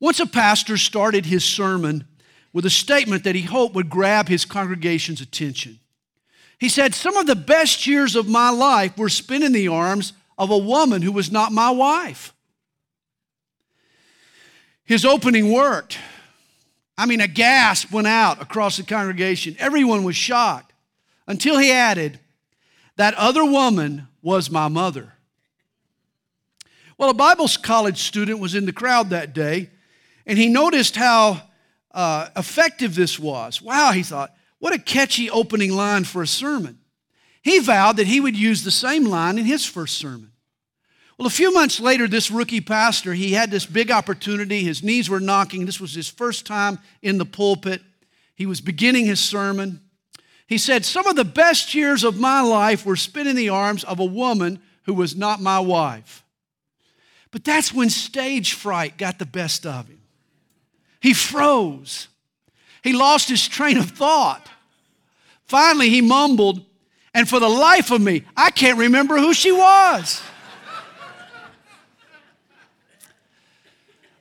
Once a pastor started his sermon with a statement that he hoped would grab his congregation's attention. He said, Some of the best years of my life were spent in the arms of a woman who was not my wife. His opening worked. I mean, a gasp went out across the congregation. Everyone was shocked until he added, That other woman was my mother. Well, a Bible college student was in the crowd that day, and he noticed how uh, effective this was. Wow, he thought, what a catchy opening line for a sermon. He vowed that he would use the same line in his first sermon. Well, a few months later, this rookie pastor, he had this big opportunity. His knees were knocking. This was his first time in the pulpit. He was beginning his sermon. He said, Some of the best years of my life were spent in the arms of a woman who was not my wife. But that's when stage fright got the best of him. He froze. He lost his train of thought. Finally, he mumbled, and for the life of me, I can't remember who she was.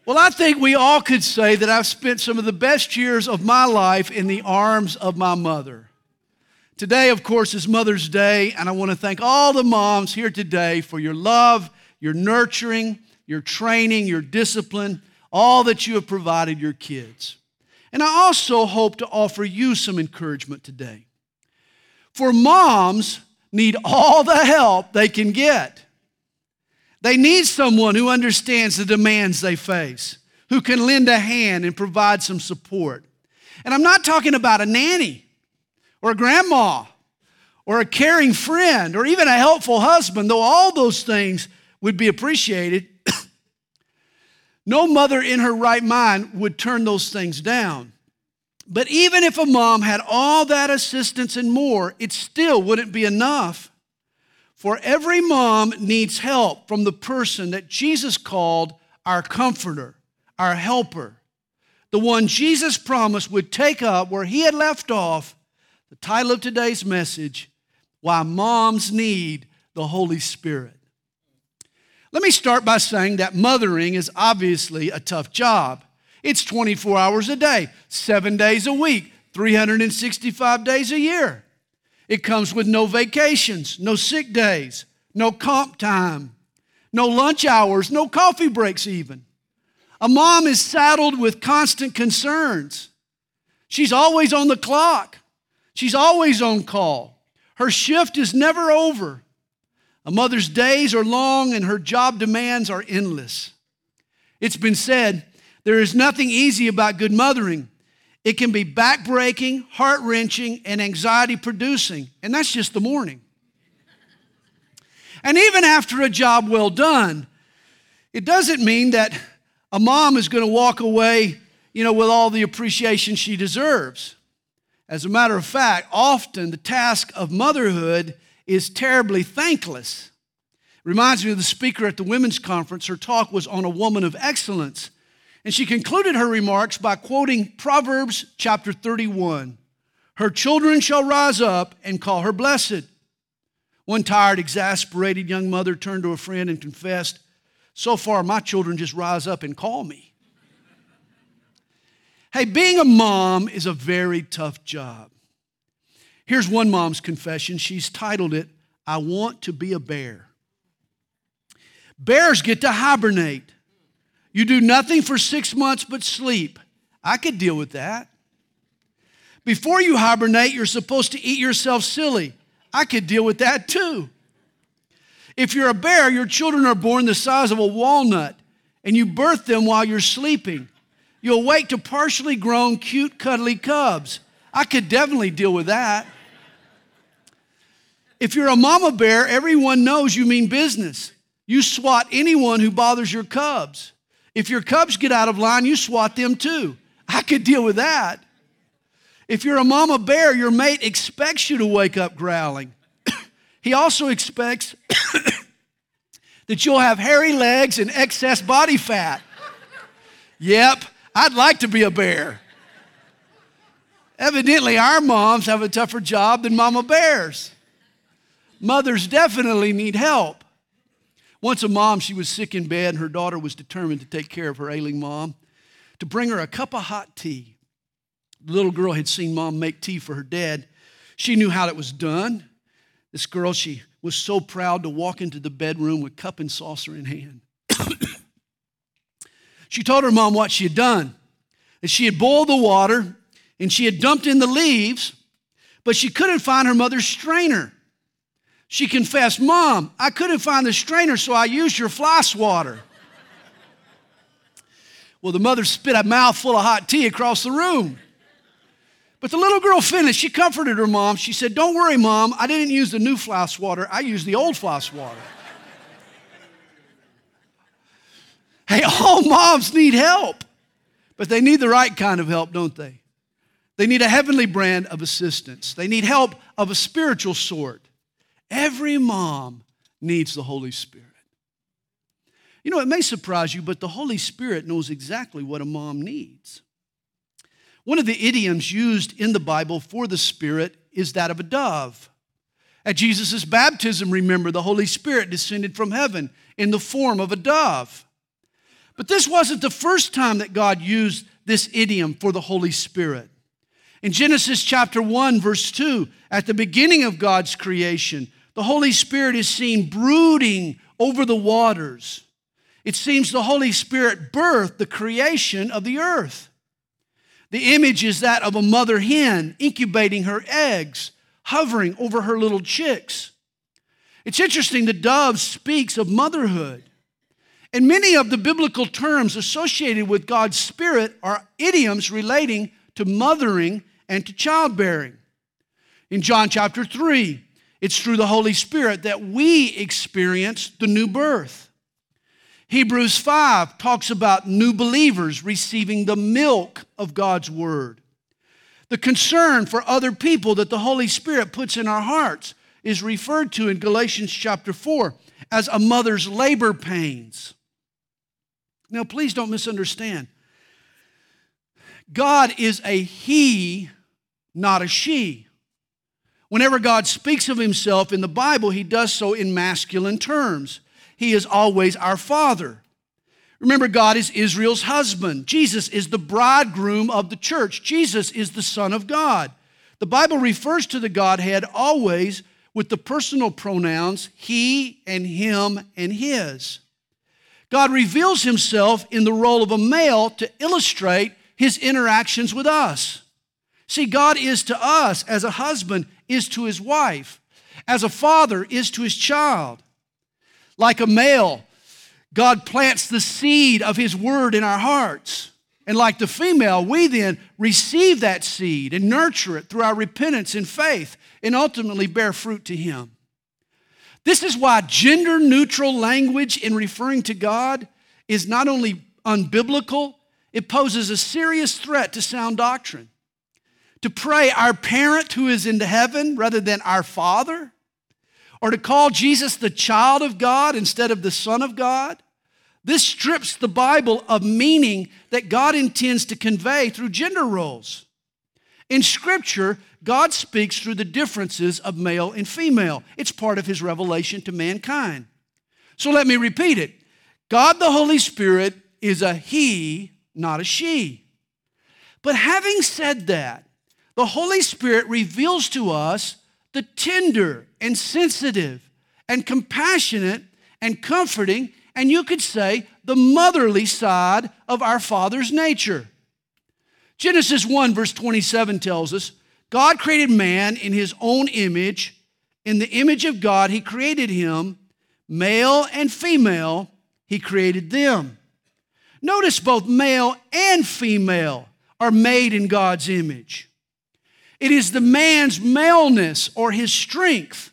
well, I think we all could say that I've spent some of the best years of my life in the arms of my mother. Today, of course, is Mother's Day, and I want to thank all the moms here today for your love, your nurturing, your training, your discipline, all that you have provided your kids. And I also hope to offer you some encouragement today. For moms need all the help they can get. They need someone who understands the demands they face, who can lend a hand and provide some support. And I'm not talking about a nanny or a grandma or a caring friend or even a helpful husband, though all those things would be appreciated. No mother in her right mind would turn those things down. But even if a mom had all that assistance and more, it still wouldn't be enough. For every mom needs help from the person that Jesus called our comforter, our helper, the one Jesus promised would take up where he had left off. The title of today's message Why Moms Need the Holy Spirit. Let me start by saying that mothering is obviously a tough job. It's 24 hours a day, seven days a week, 365 days a year. It comes with no vacations, no sick days, no comp time, no lunch hours, no coffee breaks, even. A mom is saddled with constant concerns. She's always on the clock, she's always on call. Her shift is never over. A mother's days are long and her job demands are endless. It's been said there is nothing easy about good mothering. It can be backbreaking, heart wrenching, and anxiety producing, and that's just the morning. And even after a job well done, it doesn't mean that a mom is going to walk away, you know, with all the appreciation she deserves. As a matter of fact, often the task of motherhood is terribly thankless. Reminds me of the speaker at the women's conference. Her talk was on a woman of excellence. And she concluded her remarks by quoting Proverbs chapter 31 Her children shall rise up and call her blessed. One tired, exasperated young mother turned to a friend and confessed, So far, my children just rise up and call me. hey, being a mom is a very tough job. Here's one mom's confession. She's titled it, I Want to Be a Bear. Bears get to hibernate. You do nothing for six months but sleep. I could deal with that. Before you hibernate, you're supposed to eat yourself silly. I could deal with that too. If you're a bear, your children are born the size of a walnut and you birth them while you're sleeping. You'll wake to partially grown, cute, cuddly cubs. I could definitely deal with that. If you're a mama bear, everyone knows you mean business. You swat anyone who bothers your cubs. If your cubs get out of line, you swat them too. I could deal with that. If you're a mama bear, your mate expects you to wake up growling. he also expects that you'll have hairy legs and excess body fat. yep, I'd like to be a bear. Evidently, our moms have a tougher job than mama bears. Mothers definitely need help. Once a mom, she was sick in bed, and her daughter was determined to take care of her ailing mom. to bring her a cup of hot tea. The little girl had seen mom make tea for her dad. She knew how it was done. This girl, she was so proud to walk into the bedroom with cup and saucer in hand. she told her mom what she had done. That she had boiled the water and she had dumped in the leaves, but she couldn't find her mother's strainer. She confessed, Mom, I couldn't find the strainer, so I used your fly swatter. well, the mother spit a mouthful of hot tea across the room. But the little girl finished. She comforted her mom. She said, Don't worry, mom. I didn't use the new fly swatter, I used the old fly swatter. hey, all moms need help, but they need the right kind of help, don't they? They need a heavenly brand of assistance, they need help of a spiritual sort. Every mom needs the Holy Spirit. You know, it may surprise you, but the Holy Spirit knows exactly what a mom needs. One of the idioms used in the Bible for the Spirit is that of a dove. At Jesus' baptism, remember, the Holy Spirit descended from heaven in the form of a dove. But this wasn't the first time that God used this idiom for the Holy Spirit. In Genesis chapter 1, verse 2, at the beginning of God's creation, the Holy Spirit is seen brooding over the waters. It seems the Holy Spirit birthed the creation of the earth. The image is that of a mother hen incubating her eggs, hovering over her little chicks. It's interesting, the dove speaks of motherhood. And many of the biblical terms associated with God's Spirit are idioms relating to mothering and to childbearing. In John chapter 3, it's through the Holy Spirit that we experience the new birth. Hebrews 5 talks about new believers receiving the milk of God's Word. The concern for other people that the Holy Spirit puts in our hearts is referred to in Galatians chapter 4 as a mother's labor pains. Now, please don't misunderstand. God is a He, not a she. Whenever God speaks of himself in the Bible, he does so in masculine terms. He is always our Father. Remember, God is Israel's husband. Jesus is the bridegroom of the church. Jesus is the Son of God. The Bible refers to the Godhead always with the personal pronouns he and him and his. God reveals himself in the role of a male to illustrate his interactions with us. See, God is to us as a husband is to his wife, as a father is to his child. Like a male, God plants the seed of his word in our hearts. And like the female, we then receive that seed and nurture it through our repentance and faith and ultimately bear fruit to him. This is why gender neutral language in referring to God is not only unbiblical, it poses a serious threat to sound doctrine to pray our parent who is in heaven rather than our father, or to call Jesus the child of God instead of the Son of God. This strips the Bible of meaning that God intends to convey through gender roles. In Scripture, God speaks through the differences of male and female. It's part of His revelation to mankind. So let me repeat it God the Holy Spirit is a He, not a she. But having said that, the Holy Spirit reveals to us the tender and sensitive and compassionate and comforting, and you could say the motherly side of our Father's nature. Genesis 1, verse 27 tells us God created man in his own image. In the image of God, he created him, male and female, he created them. Notice both male and female are made in God's image. It is the man's maleness or his strength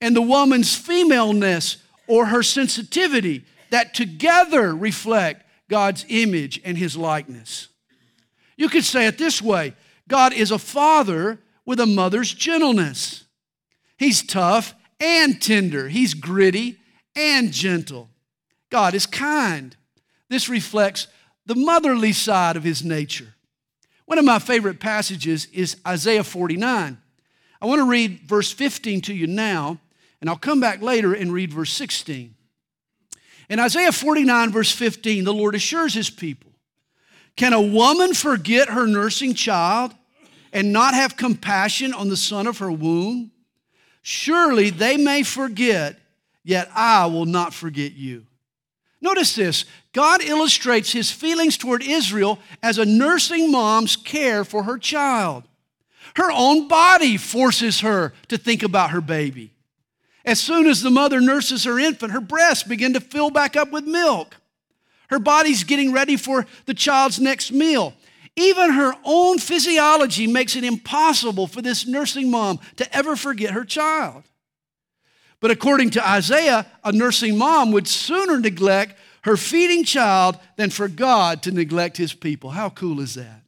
and the woman's femaleness or her sensitivity that together reflect God's image and his likeness. You could say it this way God is a father with a mother's gentleness. He's tough and tender, he's gritty and gentle. God is kind. This reflects the motherly side of his nature. One of my favorite passages is Isaiah 49. I want to read verse 15 to you now, and I'll come back later and read verse 16. In Isaiah 49, verse 15, the Lord assures his people Can a woman forget her nursing child and not have compassion on the son of her womb? Surely they may forget, yet I will not forget you. Notice this God illustrates his feelings toward Israel as a nursing mom's care for her child. Her own body forces her to think about her baby. As soon as the mother nurses her infant, her breasts begin to fill back up with milk. Her body's getting ready for the child's next meal. Even her own physiology makes it impossible for this nursing mom to ever forget her child. But according to Isaiah, a nursing mom would sooner neglect her feeding child than for God to neglect his people. How cool is that?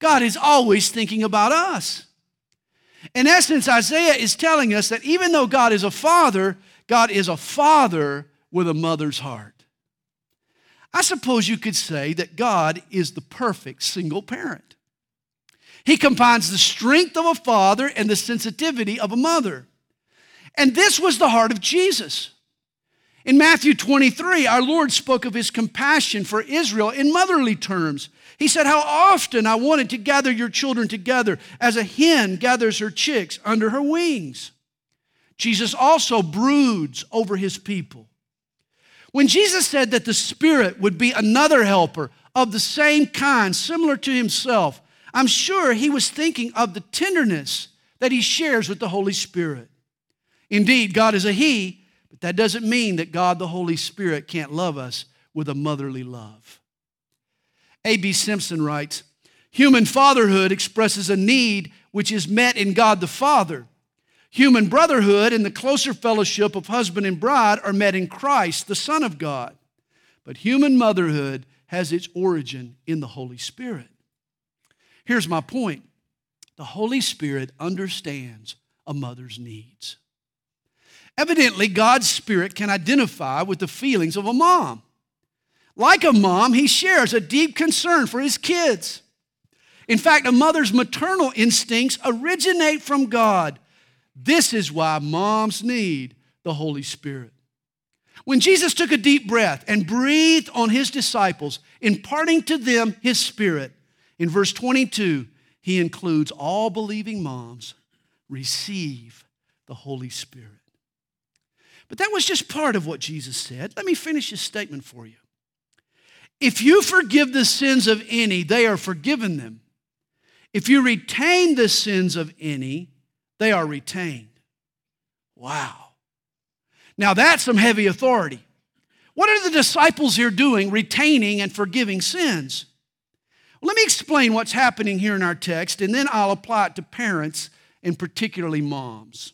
God is always thinking about us. In essence, Isaiah is telling us that even though God is a father, God is a father with a mother's heart. I suppose you could say that God is the perfect single parent. He combines the strength of a father and the sensitivity of a mother. And this was the heart of Jesus. In Matthew 23, our Lord spoke of his compassion for Israel in motherly terms. He said, How often I wanted to gather your children together as a hen gathers her chicks under her wings. Jesus also broods over his people. When Jesus said that the Spirit would be another helper of the same kind, similar to himself, I'm sure he was thinking of the tenderness that he shares with the Holy Spirit. Indeed, God is a He, but that doesn't mean that God, the Holy Spirit, can't love us with a motherly love. A.B. Simpson writes Human fatherhood expresses a need which is met in God the Father. Human brotherhood and the closer fellowship of husband and bride are met in Christ, the Son of God. But human motherhood has its origin in the Holy Spirit. Here's my point the Holy Spirit understands a mother's needs. Evidently, God's Spirit can identify with the feelings of a mom. Like a mom, he shares a deep concern for his kids. In fact, a mother's maternal instincts originate from God. This is why moms need the Holy Spirit. When Jesus took a deep breath and breathed on his disciples, imparting to them his spirit, in verse 22, he includes all believing moms receive the Holy Spirit. But that was just part of what Jesus said. Let me finish his statement for you. If you forgive the sins of any, they are forgiven them. If you retain the sins of any, they are retained. Wow. Now that's some heavy authority. What are the disciples here doing, retaining and forgiving sins? Well, let me explain what's happening here in our text, and then I'll apply it to parents and particularly moms.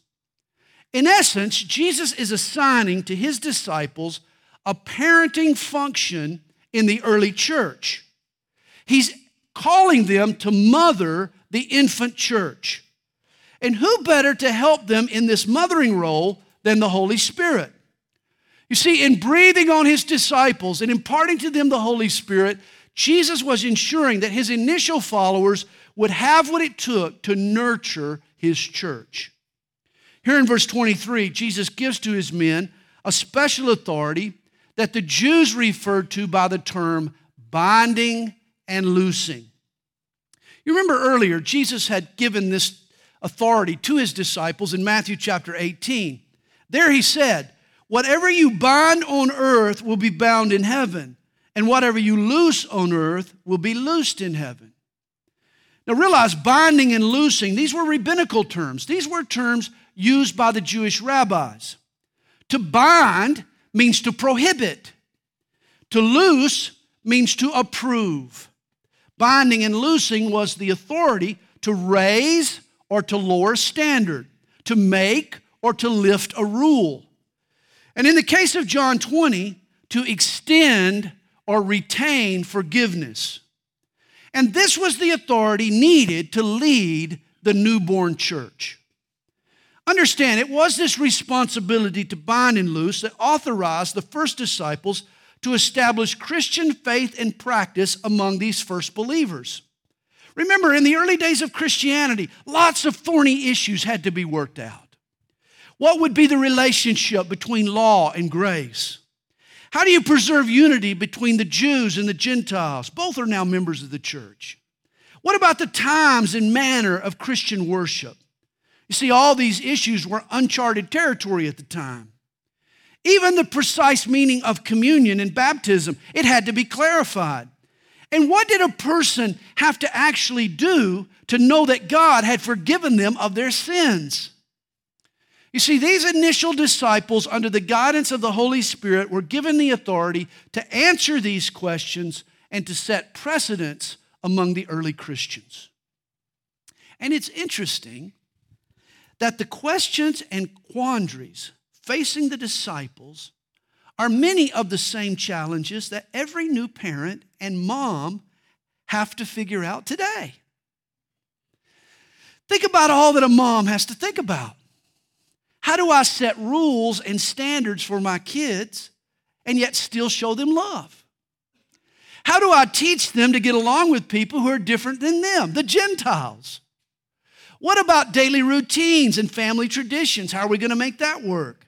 In essence, Jesus is assigning to his disciples a parenting function in the early church. He's calling them to mother the infant church. And who better to help them in this mothering role than the Holy Spirit? You see, in breathing on his disciples and imparting to them the Holy Spirit, Jesus was ensuring that his initial followers would have what it took to nurture his church. Here in verse 23, Jesus gives to his men a special authority that the Jews referred to by the term binding and loosing. You remember earlier, Jesus had given this authority to his disciples in Matthew chapter 18. There he said, Whatever you bind on earth will be bound in heaven, and whatever you loose on earth will be loosed in heaven. Now realize binding and loosing, these were rabbinical terms. These were terms used by the Jewish rabbis. To bind means to prohibit, to loose means to approve. Binding and loosing was the authority to raise or to lower a standard, to make or to lift a rule. And in the case of John 20, to extend or retain forgiveness. And this was the authority needed to lead the newborn church. Understand, it was this responsibility to bind and loose that authorized the first disciples to establish Christian faith and practice among these first believers. Remember, in the early days of Christianity, lots of thorny issues had to be worked out. What would be the relationship between law and grace? How do you preserve unity between the Jews and the Gentiles? Both are now members of the church. What about the times and manner of Christian worship? You see, all these issues were uncharted territory at the time. Even the precise meaning of communion and baptism, it had to be clarified. And what did a person have to actually do to know that God had forgiven them of their sins? You see, these initial disciples, under the guidance of the Holy Spirit, were given the authority to answer these questions and to set precedents among the early Christians. And it's interesting that the questions and quandaries facing the disciples are many of the same challenges that every new parent and mom have to figure out today. Think about all that a mom has to think about. How do I set rules and standards for my kids and yet still show them love? How do I teach them to get along with people who are different than them, the Gentiles? What about daily routines and family traditions? How are we going to make that work?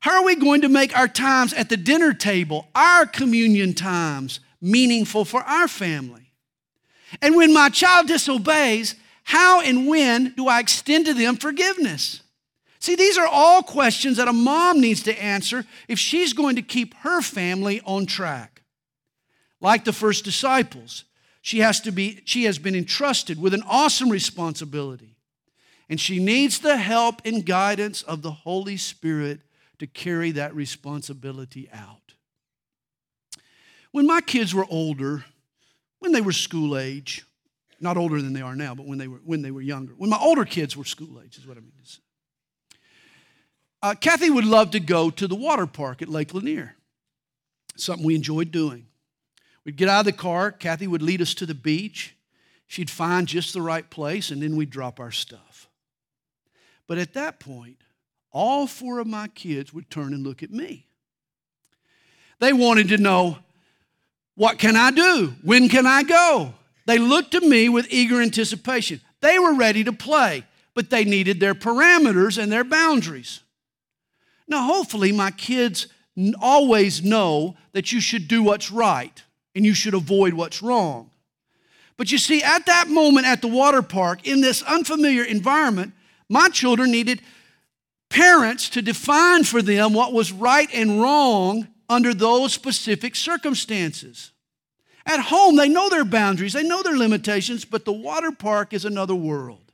How are we going to make our times at the dinner table, our communion times, meaningful for our family? And when my child disobeys, how and when do I extend to them forgiveness? See, these are all questions that a mom needs to answer if she's going to keep her family on track. Like the first disciples, she has to be she has been entrusted with an awesome responsibility. And she needs the help and guidance of the Holy Spirit to carry that responsibility out. When my kids were older, when they were school age, not older than they are now, but when they were, when they were younger, when my older kids were school age, is what I mean to say. Uh, Kathy would love to go to the water park at Lake Lanier, something we enjoyed doing. We'd get out of the car, Kathy would lead us to the beach. She'd find just the right place, and then we'd drop our stuff. But at that point, all four of my kids would turn and look at me. They wanted to know, what can I do? When can I go? They looked to me with eager anticipation. They were ready to play, but they needed their parameters and their boundaries. Now, hopefully, my kids always know that you should do what's right and you should avoid what's wrong. But you see, at that moment at the water park, in this unfamiliar environment, my children needed parents to define for them what was right and wrong under those specific circumstances. At home, they know their boundaries, they know their limitations, but the water park is another world.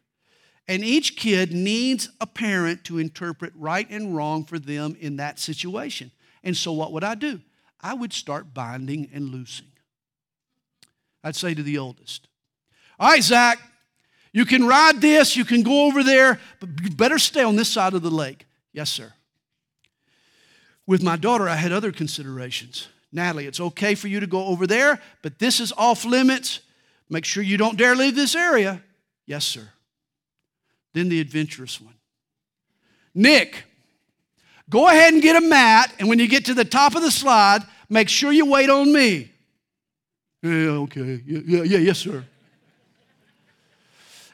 And each kid needs a parent to interpret right and wrong for them in that situation. And so, what would I do? I would start binding and loosing. I'd say to the oldest, All right, Zach, you can ride this, you can go over there, but you better stay on this side of the lake. Yes, sir. With my daughter, I had other considerations. Natalie, it's okay for you to go over there, but this is off limits. Make sure you don't dare leave this area. Yes, sir. Then the adventurous one. Nick, go ahead and get a mat, and when you get to the top of the slide, make sure you wait on me. Yeah, okay. Yeah, yeah, yeah yes, sir.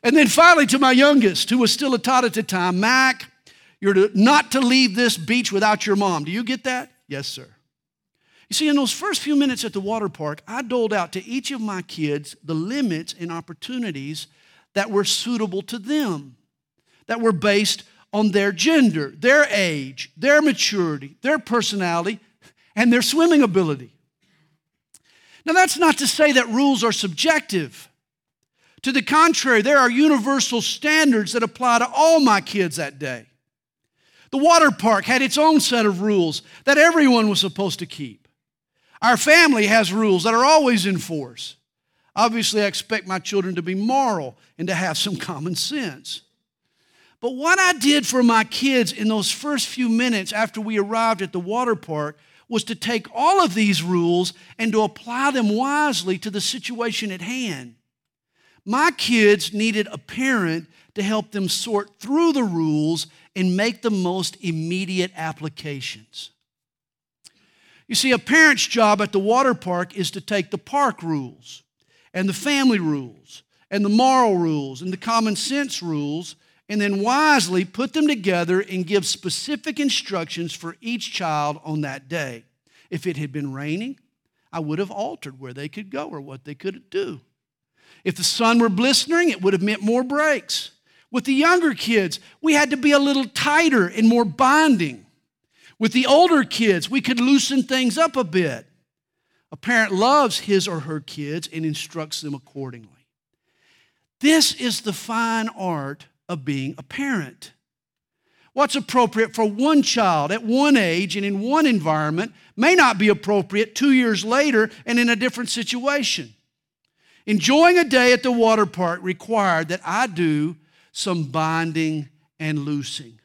And then finally, to my youngest, who was still a tot at the time, Mac, you're to, not to leave this beach without your mom. Do you get that? Yes, sir. You see, in those first few minutes at the water park, I doled out to each of my kids the limits and opportunities that were suitable to them, that were based on their gender, their age, their maturity, their personality, and their swimming ability. Now, that's not to say that rules are subjective. To the contrary, there are universal standards that apply to all my kids that day. The water park had its own set of rules that everyone was supposed to keep. Our family has rules that are always in force. Obviously, I expect my children to be moral and to have some common sense. But what I did for my kids in those first few minutes after we arrived at the water park was to take all of these rules and to apply them wisely to the situation at hand. My kids needed a parent to help them sort through the rules and make the most immediate applications. You see, a parent's job at the water park is to take the park rules and the family rules and the moral rules and the common sense rules and then wisely put them together and give specific instructions for each child on that day. If it had been raining, I would have altered where they could go or what they could do. If the sun were blistering, it would have meant more breaks. With the younger kids, we had to be a little tighter and more bonding. With the older kids, we could loosen things up a bit. A parent loves his or her kids and instructs them accordingly. This is the fine art of being a parent. What's appropriate for one child at one age and in one environment may not be appropriate two years later and in a different situation. Enjoying a day at the water park required that I do some binding and loosing.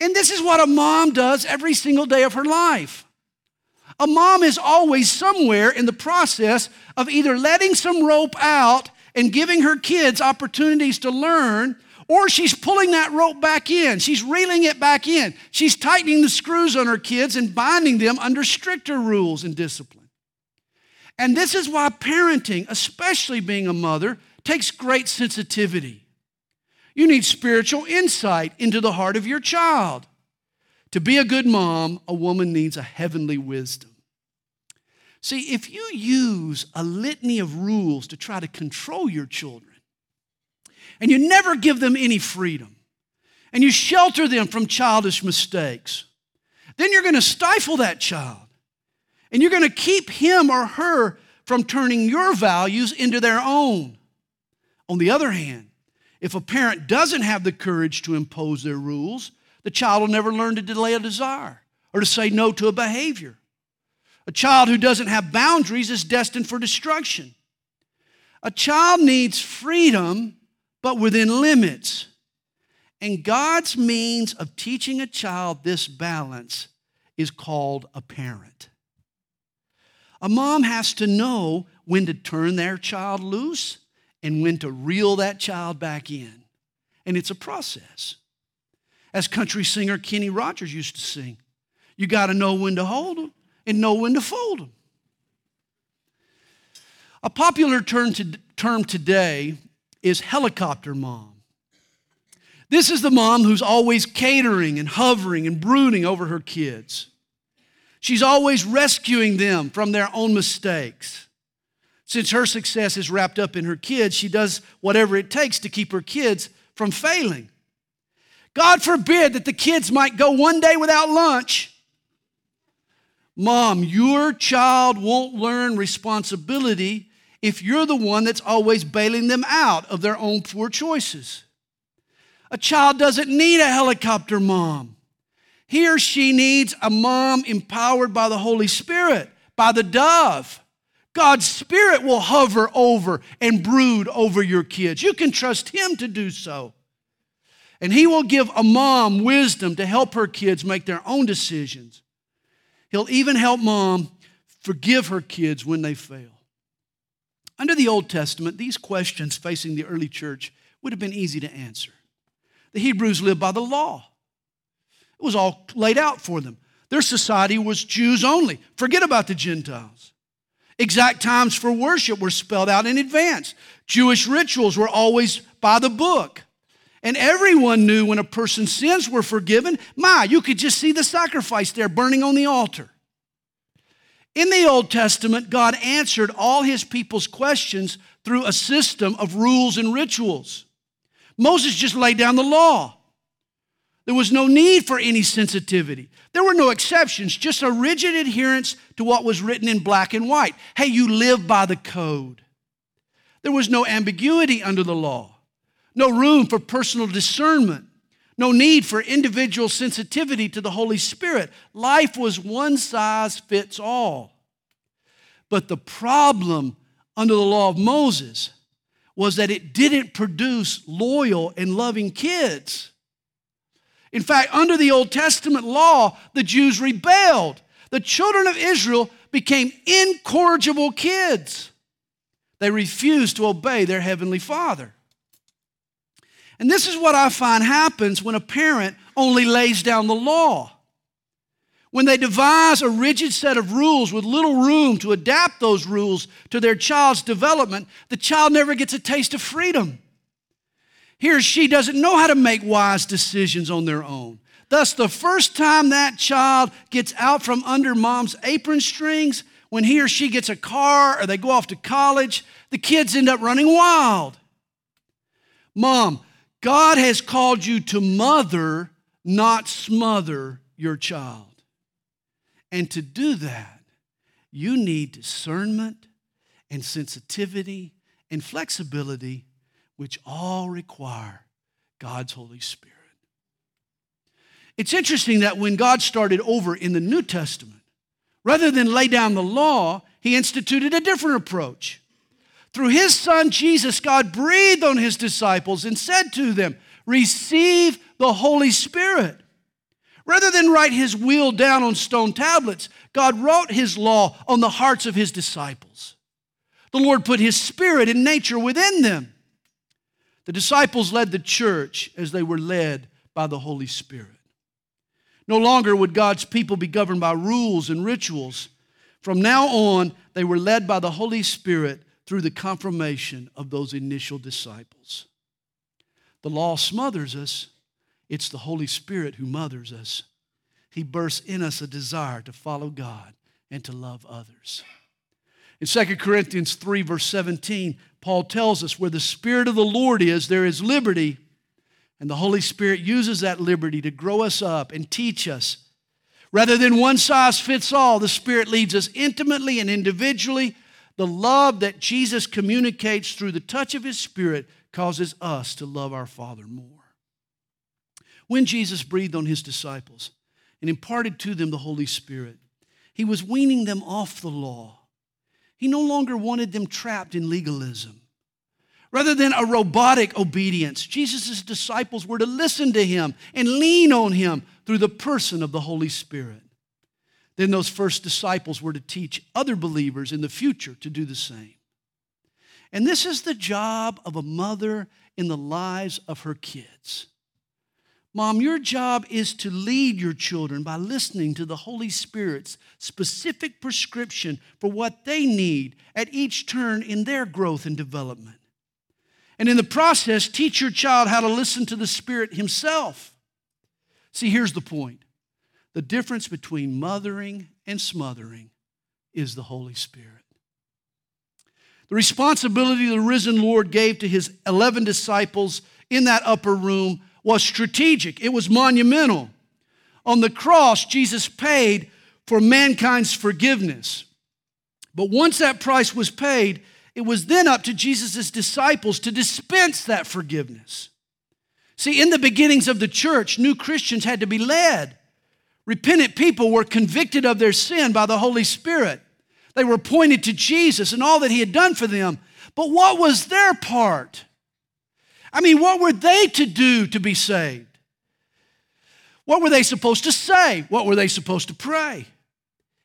And this is what a mom does every single day of her life. A mom is always somewhere in the process of either letting some rope out and giving her kids opportunities to learn, or she's pulling that rope back in. She's reeling it back in. She's tightening the screws on her kids and binding them under stricter rules and discipline. And this is why parenting, especially being a mother, takes great sensitivity. You need spiritual insight into the heart of your child. To be a good mom, a woman needs a heavenly wisdom. See, if you use a litany of rules to try to control your children, and you never give them any freedom, and you shelter them from childish mistakes, then you're going to stifle that child. And you're going to keep him or her from turning your values into their own. On the other hand, if a parent doesn't have the courage to impose their rules, the child will never learn to delay a desire or to say no to a behavior. A child who doesn't have boundaries is destined for destruction. A child needs freedom, but within limits. And God's means of teaching a child this balance is called a parent. A mom has to know when to turn their child loose and when to reel that child back in. And it's a process. As country singer Kenny Rogers used to sing, you got to know when to hold them and know when to fold them. A popular term, to, term today is helicopter mom. This is the mom who's always catering and hovering and brooding over her kids. She's always rescuing them from their own mistakes. Since her success is wrapped up in her kids, she does whatever it takes to keep her kids from failing. God forbid that the kids might go one day without lunch. Mom, your child won't learn responsibility if you're the one that's always bailing them out of their own poor choices. A child doesn't need a helicopter mom. He or she needs a mom empowered by the Holy Spirit, by the dove. God's Spirit will hover over and brood over your kids. You can trust Him to do so. And He will give a mom wisdom to help her kids make their own decisions. He'll even help mom forgive her kids when they fail. Under the Old Testament, these questions facing the early church would have been easy to answer. The Hebrews lived by the law, it was all laid out for them. Their society was Jews only. Forget about the Gentiles. Exact times for worship were spelled out in advance. Jewish rituals were always by the book. And everyone knew when a person's sins were forgiven. My, you could just see the sacrifice there burning on the altar. In the Old Testament, God answered all his people's questions through a system of rules and rituals. Moses just laid down the law. There was no need for any sensitivity. There were no exceptions, just a rigid adherence to what was written in black and white. Hey, you live by the code. There was no ambiguity under the law, no room for personal discernment, no need for individual sensitivity to the Holy Spirit. Life was one size fits all. But the problem under the law of Moses was that it didn't produce loyal and loving kids. In fact, under the Old Testament law, the Jews rebelled. The children of Israel became incorrigible kids. They refused to obey their heavenly father. And this is what I find happens when a parent only lays down the law. When they devise a rigid set of rules with little room to adapt those rules to their child's development, the child never gets a taste of freedom. He or she doesn't know how to make wise decisions on their own. Thus, the first time that child gets out from under mom's apron strings, when he or she gets a car or they go off to college, the kids end up running wild. Mom, God has called you to mother, not smother your child. And to do that, you need discernment and sensitivity and flexibility, which all require God's Holy Spirit. It's interesting that when God started over in the New Testament, rather than lay down the law, he instituted a different approach. Through his son Jesus, God breathed on his disciples and said to them, Receive the Holy Spirit. Rather than write his will down on stone tablets, God wrote his law on the hearts of his disciples. The Lord put his spirit and nature within them. The disciples led the church as they were led by the Holy Spirit. No longer would God's people be governed by rules and rituals. From now on, they were led by the Holy Spirit through the confirmation of those initial disciples. The law smothers us, it's the Holy Spirit who mothers us. He bursts in us a desire to follow God and to love others. In 2 Corinthians 3, verse 17, Paul tells us where the Spirit of the Lord is, there is liberty. And the Holy Spirit uses that liberty to grow us up and teach us. Rather than one size fits all, the Spirit leads us intimately and individually. The love that Jesus communicates through the touch of His Spirit causes us to love our Father more. When Jesus breathed on His disciples and imparted to them the Holy Spirit, He was weaning them off the law. He no longer wanted them trapped in legalism. Rather than a robotic obedience, Jesus' disciples were to listen to him and lean on him through the person of the Holy Spirit. Then those first disciples were to teach other believers in the future to do the same. And this is the job of a mother in the lives of her kids. Mom, your job is to lead your children by listening to the Holy Spirit's specific prescription for what they need at each turn in their growth and development. And in the process, teach your child how to listen to the Spirit Himself. See, here's the point the difference between mothering and smothering is the Holy Spirit. The responsibility the risen Lord gave to His 11 disciples in that upper room was strategic, it was monumental. On the cross, Jesus paid for mankind's forgiveness. But once that price was paid, it was then up to Jesus' disciples to dispense that forgiveness. See, in the beginnings of the church, new Christians had to be led. Repentant people were convicted of their sin by the Holy Spirit. They were pointed to Jesus and all that He had done for them. But what was their part? I mean, what were they to do to be saved? What were they supposed to say? What were they supposed to pray?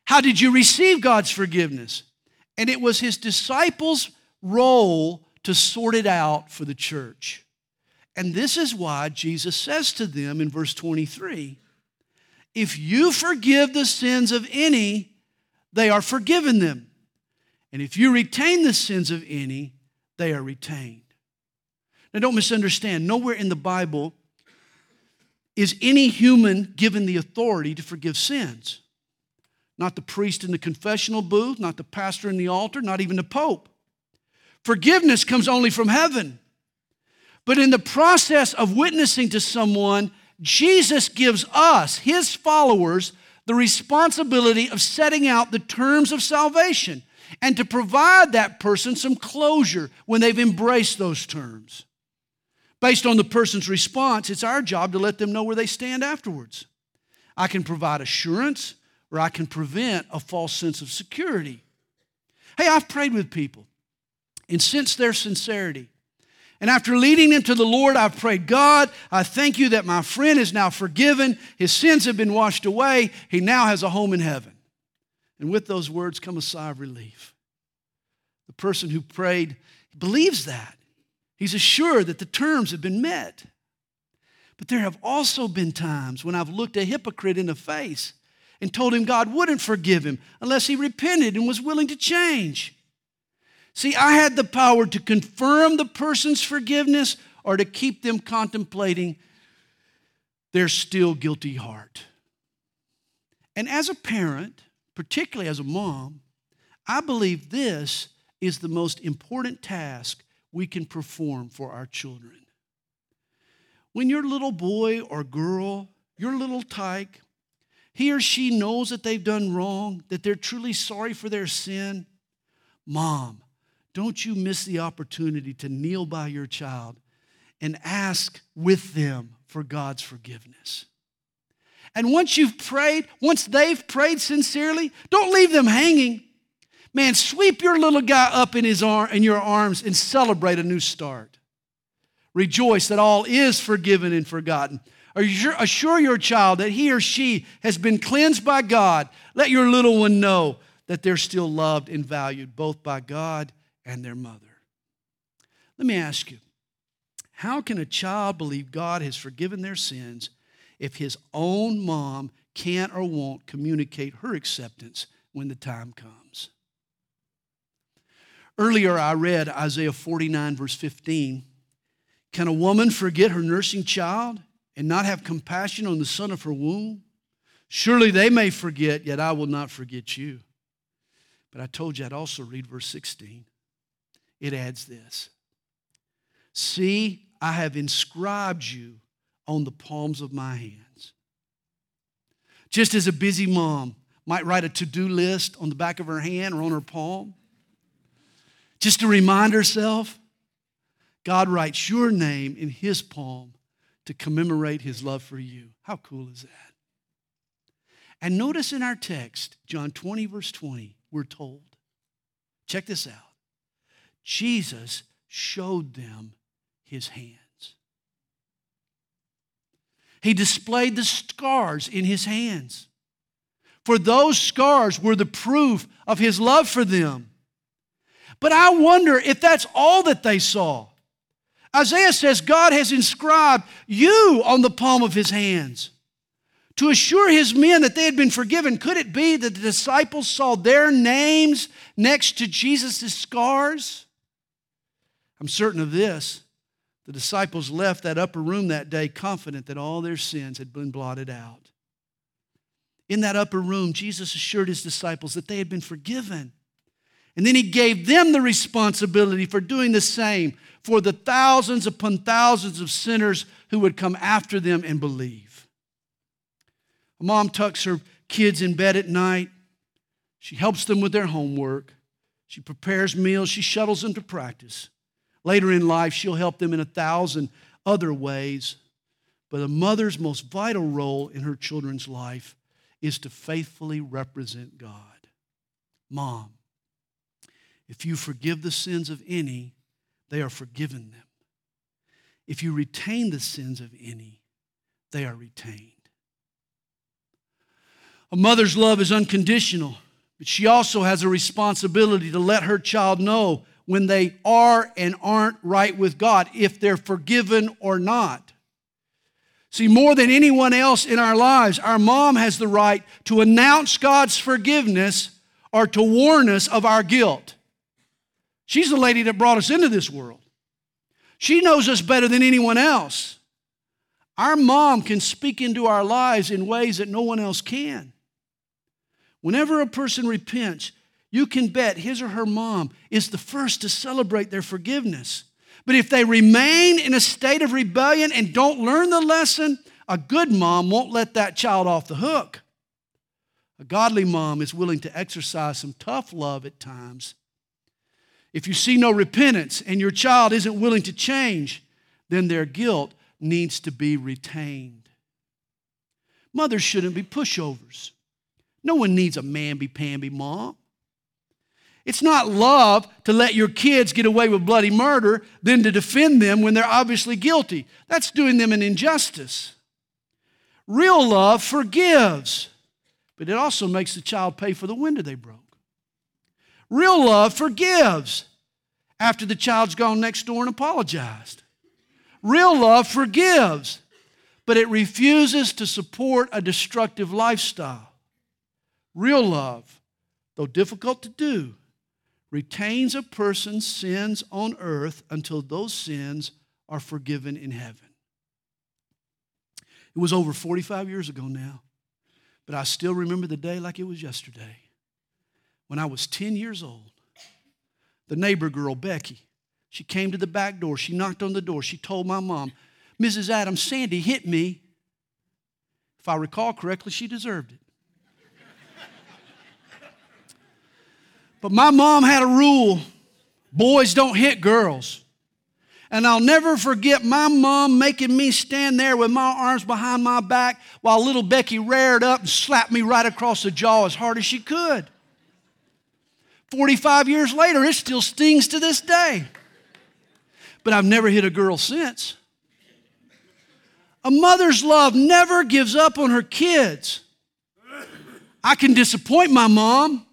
How did you receive God's forgiveness? And it was his disciples' role to sort it out for the church. And this is why Jesus says to them in verse 23 If you forgive the sins of any, they are forgiven them. And if you retain the sins of any, they are retained. Now, don't misunderstand. Nowhere in the Bible is any human given the authority to forgive sins. Not the priest in the confessional booth, not the pastor in the altar, not even the pope. Forgiveness comes only from heaven. But in the process of witnessing to someone, Jesus gives us, his followers, the responsibility of setting out the terms of salvation and to provide that person some closure when they've embraced those terms. Based on the person's response, it's our job to let them know where they stand afterwards. I can provide assurance, or I can prevent a false sense of security. Hey, I've prayed with people and sensed their sincerity. And after leading them to the Lord, I've prayed, God, I thank you that my friend is now forgiven. His sins have been washed away. He now has a home in heaven. And with those words come a sigh of relief. The person who prayed believes that. He's assured that the terms have been met. But there have also been times when I've looked a hypocrite in the face and told him God wouldn't forgive him unless he repented and was willing to change. See, I had the power to confirm the person's forgiveness or to keep them contemplating their still guilty heart. And as a parent, particularly as a mom, I believe this is the most important task we can perform for our children. When your little boy or girl, your little tyke, he or she knows that they've done wrong, that they're truly sorry for their sin, mom, don't you miss the opportunity to kneel by your child and ask with them for God's forgiveness. And once you've prayed, once they've prayed sincerely, don't leave them hanging. Man, sweep your little guy up in, his arm, in your arms and celebrate a new start. Rejoice that all is forgiven and forgotten. Assure your child that he or she has been cleansed by God. Let your little one know that they're still loved and valued both by God and their mother. Let me ask you how can a child believe God has forgiven their sins if his own mom can't or won't communicate her acceptance when the time comes? Earlier, I read Isaiah 49, verse 15. Can a woman forget her nursing child and not have compassion on the son of her womb? Surely they may forget, yet I will not forget you. But I told you I'd also read verse 16. It adds this See, I have inscribed you on the palms of my hands. Just as a busy mom might write a to do list on the back of her hand or on her palm, just to remind herself, God writes your name in his palm to commemorate his love for you. How cool is that? And notice in our text, John 20, verse 20, we're told, check this out. Jesus showed them his hands. He displayed the scars in his hands. For those scars were the proof of his love for them. But I wonder if that's all that they saw. Isaiah says God has inscribed you on the palm of his hands to assure his men that they had been forgiven. Could it be that the disciples saw their names next to Jesus' scars? I'm certain of this. The disciples left that upper room that day confident that all their sins had been blotted out. In that upper room, Jesus assured his disciples that they had been forgiven. And then he gave them the responsibility for doing the same for the thousands upon thousands of sinners who would come after them and believe. A mom tucks her kids in bed at night. She helps them with their homework. She prepares meals. She shuttles them to practice. Later in life, she'll help them in a thousand other ways. But a mother's most vital role in her children's life is to faithfully represent God. Mom, if you forgive the sins of any, they are forgiven them. If you retain the sins of any, they are retained. A mother's love is unconditional, but she also has a responsibility to let her child know when they are and aren't right with God, if they're forgiven or not. See, more than anyone else in our lives, our mom has the right to announce God's forgiveness or to warn us of our guilt. She's the lady that brought us into this world. She knows us better than anyone else. Our mom can speak into our lives in ways that no one else can. Whenever a person repents, you can bet his or her mom is the first to celebrate their forgiveness. But if they remain in a state of rebellion and don't learn the lesson, a good mom won't let that child off the hook. A godly mom is willing to exercise some tough love at times. If you see no repentance and your child isn't willing to change, then their guilt needs to be retained. Mothers shouldn't be pushovers. No one needs a mamby pamby mom. It's not love to let your kids get away with bloody murder than to defend them when they're obviously guilty. That's doing them an injustice. Real love forgives, but it also makes the child pay for the window they broke. Real love forgives after the child's gone next door and apologized. Real love forgives, but it refuses to support a destructive lifestyle. Real love, though difficult to do, retains a person's sins on earth until those sins are forgiven in heaven. It was over 45 years ago now, but I still remember the day like it was yesterday. When I was 10 years old, the neighbor girl, Becky, she came to the back door. She knocked on the door. She told my mom, Mrs. Adams, Sandy hit me. If I recall correctly, she deserved it. But my mom had a rule boys don't hit girls. And I'll never forget my mom making me stand there with my arms behind my back while little Becky reared up and slapped me right across the jaw as hard as she could. 45 years later, it still stings to this day. But I've never hit a girl since. A mother's love never gives up on her kids. I can disappoint my mom.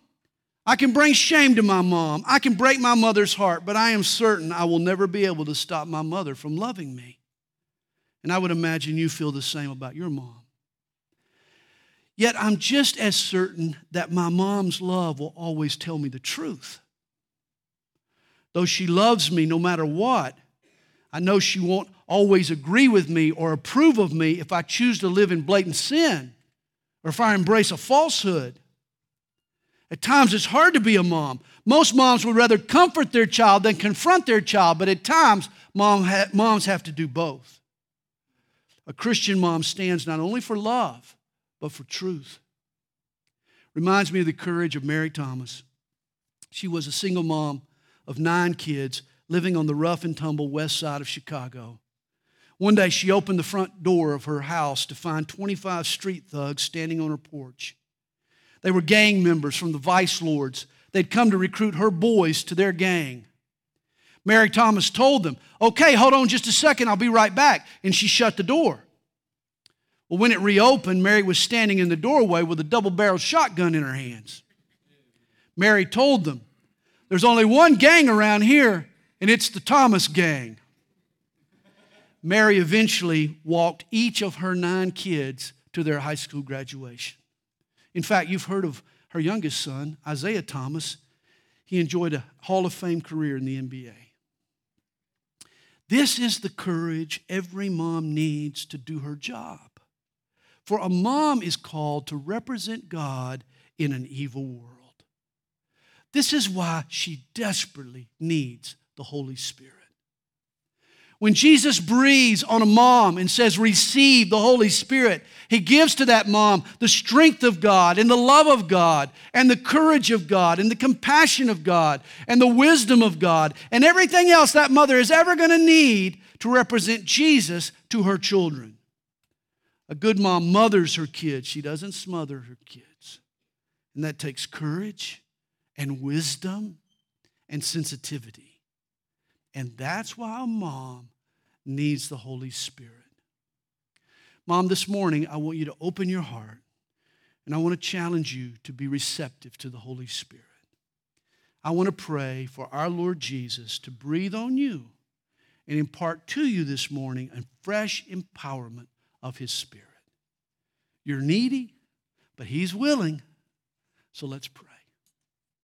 I can bring shame to my mom. I can break my mother's heart, but I am certain I will never be able to stop my mother from loving me. And I would imagine you feel the same about your mom. Yet I'm just as certain that my mom's love will always tell me the truth. Though she loves me no matter what, I know she won't always agree with me or approve of me if I choose to live in blatant sin or if I embrace a falsehood. At times, it's hard to be a mom. Most moms would rather comfort their child than confront their child, but at times, mom ha- moms have to do both. A Christian mom stands not only for love, but for truth. Reminds me of the courage of Mary Thomas. She was a single mom of nine kids living on the rough and tumble west side of Chicago. One day, she opened the front door of her house to find 25 street thugs standing on her porch. They were gang members from the vice lords. They'd come to recruit her boys to their gang. Mary Thomas told them, Okay, hold on just a second, I'll be right back. And she shut the door. Well, when it reopened, Mary was standing in the doorway with a double barreled shotgun in her hands. Mary told them, There's only one gang around here, and it's the Thomas gang. Mary eventually walked each of her nine kids to their high school graduation. In fact, you've heard of her youngest son, Isaiah Thomas. He enjoyed a Hall of Fame career in the NBA. This is the courage every mom needs to do her job. For a mom is called to represent God in an evil world. This is why she desperately needs the Holy Spirit. When Jesus breathes on a mom and says, Receive the Holy Spirit, he gives to that mom the strength of God and the love of God and the courage of God and the compassion of God and the wisdom of God and everything else that mother is ever going to need to represent Jesus to her children. A good mom mothers her kids, she doesn't smother her kids. And that takes courage and wisdom and sensitivity. And that's why a mom needs the Holy Spirit. Mom, this morning, I want you to open your heart and I want to challenge you to be receptive to the Holy Spirit. I want to pray for our Lord Jesus to breathe on you and impart to you this morning a fresh empowerment of His Spirit. You're needy, but He's willing. So let's pray.